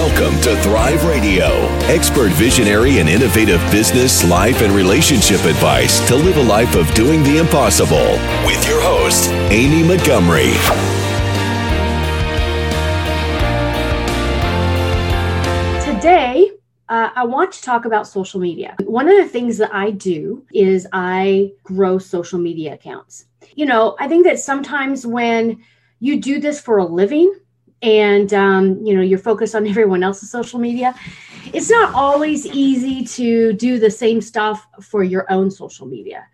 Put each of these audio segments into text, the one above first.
Welcome to Thrive Radio, expert visionary and innovative business, life, and relationship advice to live a life of doing the impossible. With your host, Amy Montgomery. Today, uh, I want to talk about social media. One of the things that I do is I grow social media accounts. You know, I think that sometimes when you do this for a living, and um, you know you're focused on everyone else's social media it's not always easy to do the same stuff for your own social media.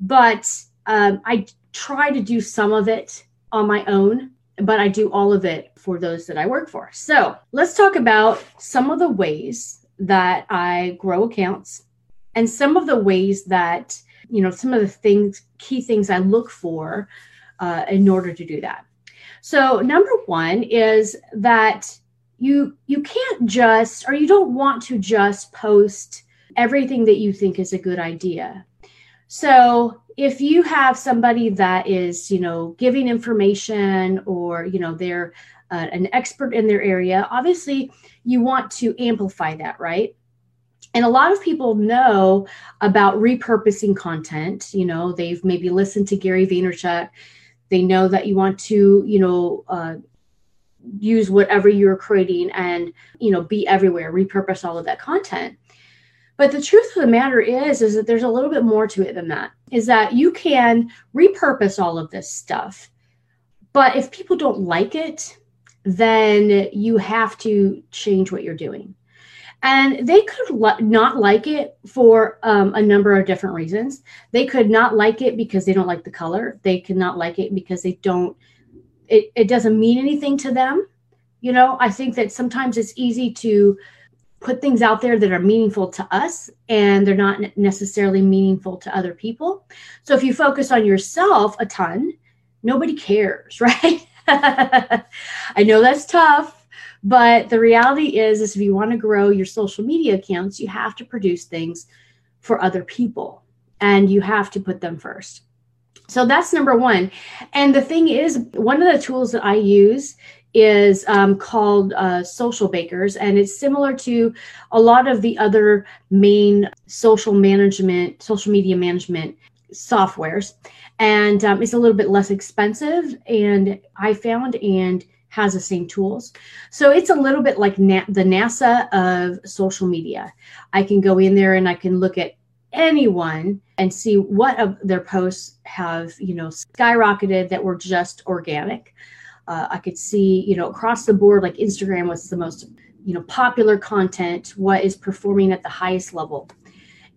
But um, i try to do some of it on my own but i do all of it for those that i work for. So let's talk about some of the ways that i grow accounts and some of the ways that you know some of the things key things i look for uh, in order to do that so number one is that you you can't just or you don't want to just post everything that you think is a good idea. So if you have somebody that is, you know, giving information or, you know, they're uh, an expert in their area, obviously you want to amplify that, right? And a lot of people know about repurposing content. You know, they've maybe listened to Gary Vaynerchuk they know that you want to you know uh, use whatever you're creating and you know be everywhere repurpose all of that content. But the truth of the matter is is that there's a little bit more to it than that is that you can repurpose all of this stuff. But if people don't like it then you have to change what you're doing and they could li- not like it for um, a number of different reasons. They could not like it because they don't like the color. They could not like it because they don't it, it doesn't mean anything to them. You know i think that sometimes it's easy to put things out there that are meaningful to us and they're not necessarily meaningful to other people. So if you focus on yourself a ton nobody cares right? I know that's tough but the reality is, is if you want to grow your social media accounts, you have to produce things for other people and you have to put them first. So that's number one. And the thing is, one of the tools that I use is um, called uh, Socialbakers, and it's similar to a lot of the other main social management, social media management softwares. And um, it's a little bit less expensive. And I found, and has the same tools. So it's a little bit like Na- the NASA of social media. I can go in there and I can look at anyone and see what of their posts have, you know, skyrocketed that were just organic. Uh, I could see, you know, across the board, like Instagram was the most, you know, popular content, what is performing at the highest level.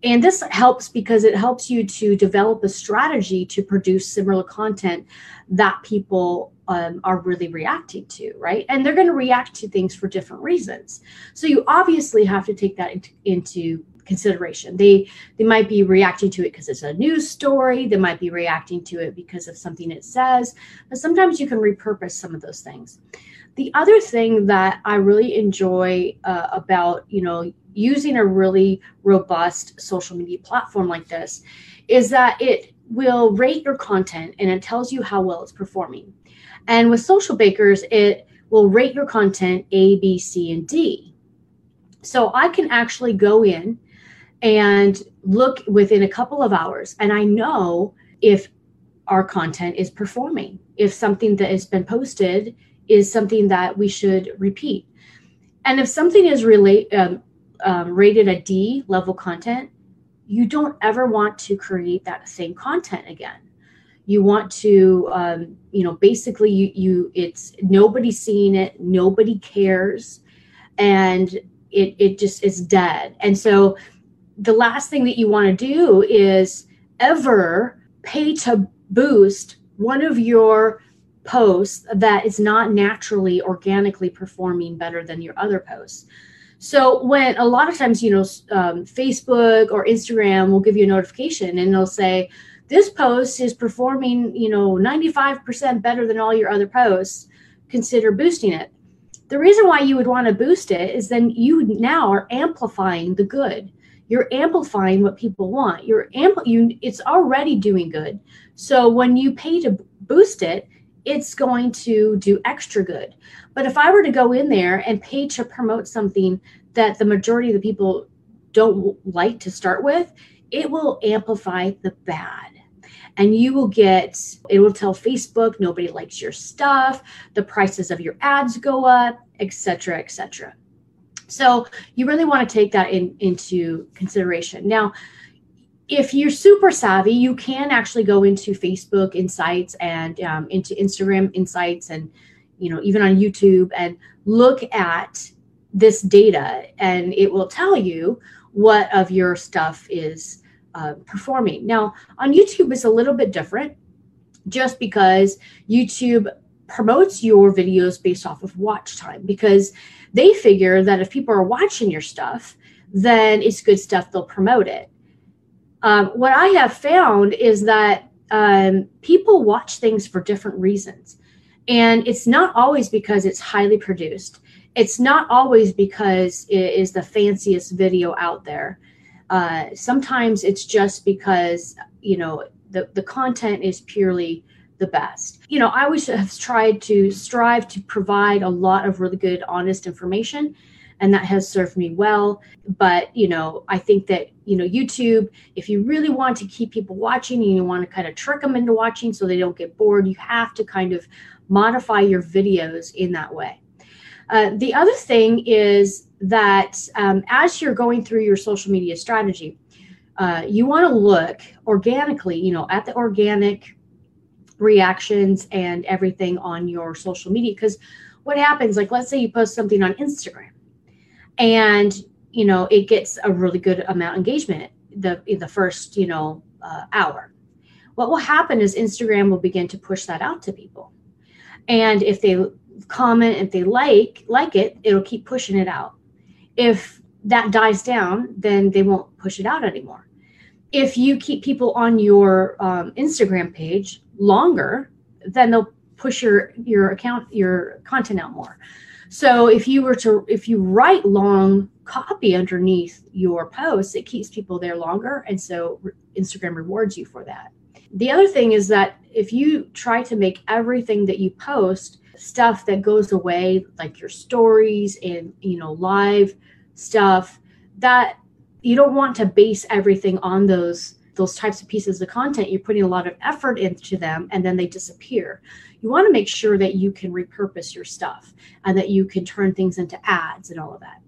And this helps because it helps you to develop a strategy to produce similar content that people um, are really reacting to, right? And they're going to react to things for different reasons. So you obviously have to take that into, into consideration. They they might be reacting to it because it's a news story. They might be reacting to it because of something it says. But sometimes you can repurpose some of those things. The other thing that I really enjoy uh, about you know using a really robust social media platform like this is that it will rate your content and it tells you how well it's performing. And with Socialbakers, it will rate your content A, B, C, and D. So I can actually go in and look within a couple of hours, and I know if our content is performing, if something that has been posted is something that we should repeat. And if something is relate, um, um, rated a D level content, you don't ever want to create that same content again you want to um, you know basically you, you it's nobody's seeing it nobody cares and it it just is dead. And so the last thing that you want to do is ever pay to boost one of your posts that is not naturally organically performing better than your other posts. So when a lot of times, you know, um, Facebook or Instagram will give you a notification and they'll say, this post is performing, you know, 95% better than all your other posts. Consider boosting it. The reason why you would want to boost it is then you now are amplifying the good. You're amplifying what people want. You're ampl- you it's already doing good. So when you pay to boost it, it's going to do extra good. But if I were to go in there and pay to promote something that the majority of the people don't like to start with, it will amplify the bad. And you will get, it will tell Facebook nobody likes your stuff, the prices of your ads go up, etc., etc. So you really want to take that in, into consideration. Now, if you're super savvy, you can actually go into Facebook Insights and um, into Instagram Insights and you know even on YouTube and look at this data, and it will tell you what of your stuff is uh, performing. Now on YouTube, it's a little bit different, just because YouTube promotes your videos based off of watch time because they figure that if people are watching your stuff, then it's good stuff. They'll promote it um, what I have found is that um, people watch things for different reasons. And it's not always because it's highly produced. It's not always because it is the fanciest video out there. Uh, sometimes it's just because, you know, the, the content is purely the best. You know, I always have tried to strive to provide a lot of really good, honest information and that has served me well but you know i think that you know youtube if you really want to keep people watching and you want to kind of trick them into watching so they don't get bored you have to kind of modify your videos in that way uh, the other thing is that um, as you're going through your social media strategy uh, you want to look organically you know at the organic reactions and everything on your social media. Because what happens like let's say you post something on instagram and you know it gets a really good amount of engagement the in the first you know uh, hour. What will happen is instagram will begin to push that out to people. And if they comment if they like like it it'll keep pushing it out if that dies down then they won't push it out anymore if you keep people on your um, instagram page longer then they'll push your your account your content out more so if you were to if you write long copy underneath your posts, it keeps people there longer, and so Instagram rewards you for that. The other thing is that if you try to make everything that you post stuff that goes away, like your stories and you know live stuff, that you don't want to base everything on those those types of pieces of content. You're putting a lot of effort into them, and then they disappear you want to make sure that you can repurpose your stuff and that you can turn things into ads and all of that.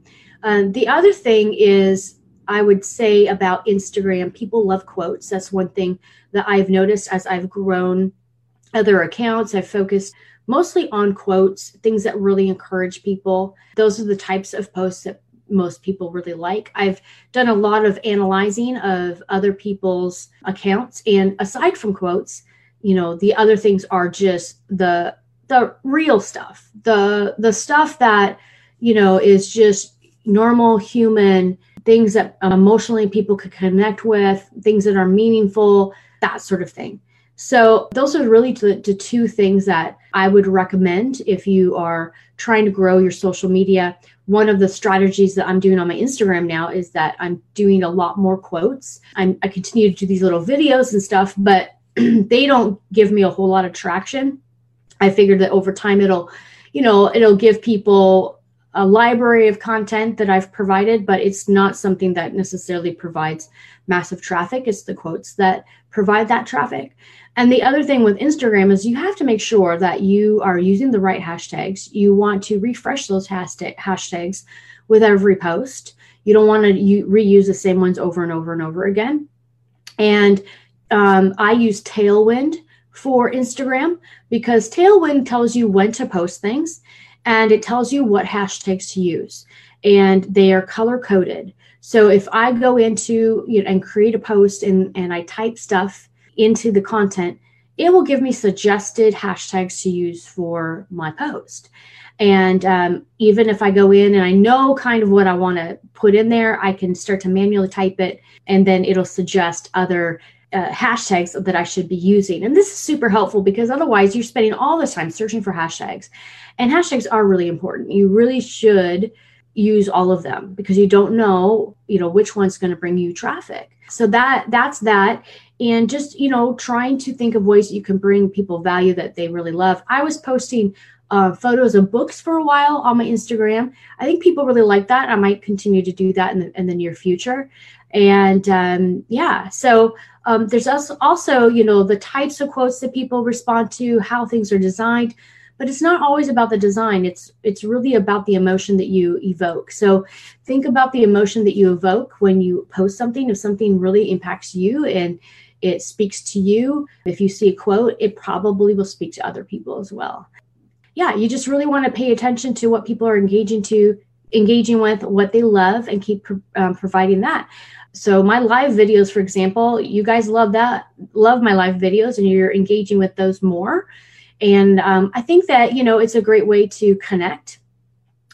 Um, the other thing is, I would say about Instagram, people love quotes. That's one thing that I've noticed as I've grown other accounts. I've focused mostly on quotes, things that really encourage people. Those are the types of posts that most people really like. I've done a lot of analyzing of other people's accounts. And aside from quotes, you know the other things are just the the real stuff the the stuff that you know is just normal human things that emotionally people could connect with things that are meaningful that sort of thing so those are really the, the two things that i would recommend if you are trying to grow your social media one of the strategies that i'm doing on my instagram now is that i'm doing a lot more quotes I'm, i continue to do these little videos and stuff but they don't give me a whole lot of traction. I figured that over time it'll, you know, it'll give people a library of content that I've provided, but it's not something that necessarily provides massive traffic. It's the quotes that provide that traffic. And the other thing with Instagram is you have to make sure that you are using the right hashtags. You want to refresh those hashtag, hashtags with every post. You don't want to reuse the same ones over and over and over again. And um, I use Tailwind for Instagram because Tailwind tells you when to post things and it tells you what hashtags to use and they are color coded. So if I go into you know, and create a post and, and I type stuff into the content, it will give me suggested hashtags to use for my post. And um, even if I go in and I know kind of what I want to put in there, I can start to manually type it and then it'll suggest other uh, hashtags that I should be using. And this is super helpful because otherwise you're spending all this time searching for hashtags. And hashtags are really important. You really should use all of them because you don't know you know which one's going to bring you traffic. So that that's that. And just you know trying to think of ways that you can bring people value that they really love. I was posting uh, photos of books for a while on my instagram. I think people really like that. I might continue to do that in the, in the near future. And um, yeah so um, there's also also you know the types of quotes that people respond to how things are designed but it's not always about the design. It's it's really about the emotion that you evoke. So think about the emotion that you evoke when you post something. If something really impacts you and it speaks to you if you see a quote it probably will speak to other people as well. Yeah you just really want to pay attention to what people are engaging to engaging with what they love and keep um, providing that. So my live videos for example you guys love that love my live videos and you're engaging with those more and um, I think that, you know, it's a great way to connect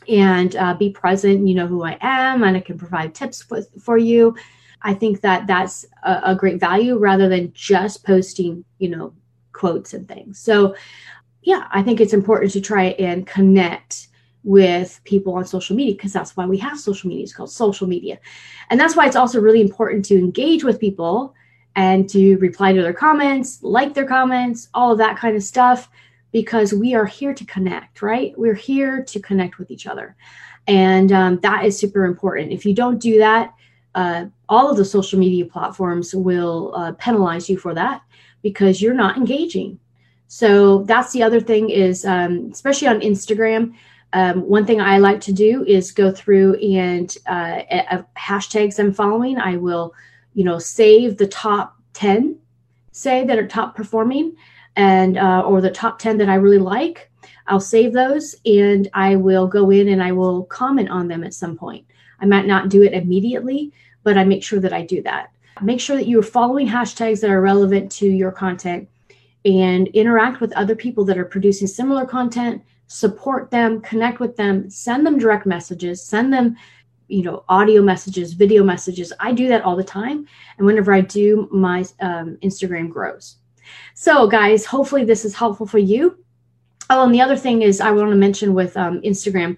and uh, be present. You know who I am, and I can provide tips for, for you. I think that that's a, a great value rather than just posting, you know, quotes and things. So, yeah, I think it's important to try and connect with people on social media because that's why we have social media. It's called social media. And that's why it's also really important to engage with people and to reply to their comments, like their comments, all of that kind of stuff, because we are here to connect, right? We're here to connect with each other. And um, that is super important. If you don't do that, uh, all of the social media platforms will uh, penalize you for that because you're not engaging. So that's the other thing is, um, especially on Instagram, um, one thing I like to do is go through and uh, hashtags I'm following. I will you know save the top 10 say that are top performing and uh, or the top 10 that i really like i'll save those and i will go in and i will comment on them at some point. I might not do it immediately but i make sure that i do that. Make sure that you're following hashtags that are relevant to your content and interact with other people that are producing similar content. Support them connect with them send them direct messages send them you know audio messages video messages. I do that all the time and whenever i do my um, instagram grows. So guys hopefully this is helpful for you. Oh and the other thing is i want to mention with um, instagram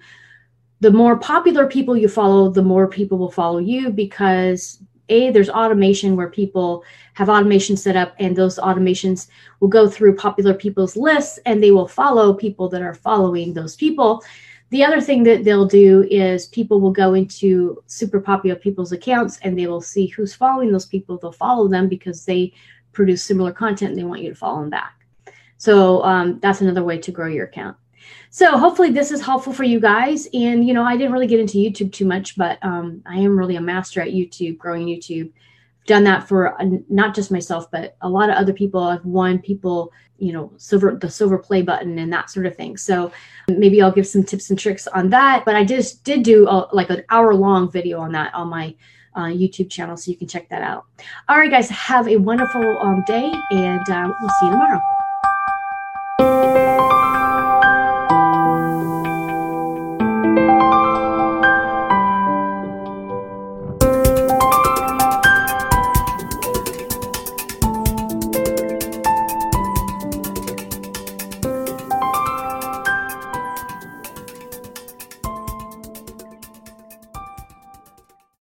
the more popular people you follow the more people will follow you because a there's automation where people have automation set up and those automations will go through popular people's lists and they will follow people that are following those people the other thing that they'll do is people will go into super popular people's accounts and they will see who's following those people. They'll follow them because they produce similar content and they want you to follow them back. So um, that's another way to grow your account. So hopefully this is helpful for you guys. And you know, I didn't really get into YouTube too much, but um, I am really a master at YouTube, growing YouTube done that for uh, not just myself, but a lot of other people. I've won people, you know, silver the silver play button and that sort of thing. So maybe I'll give some tips and tricks on that. But I just did do a, like an hour long video on that on my uh, YouTube channel, so you can check that out. All right, guys, have a wonderful um, day, and uh, we'll see you tomorrow.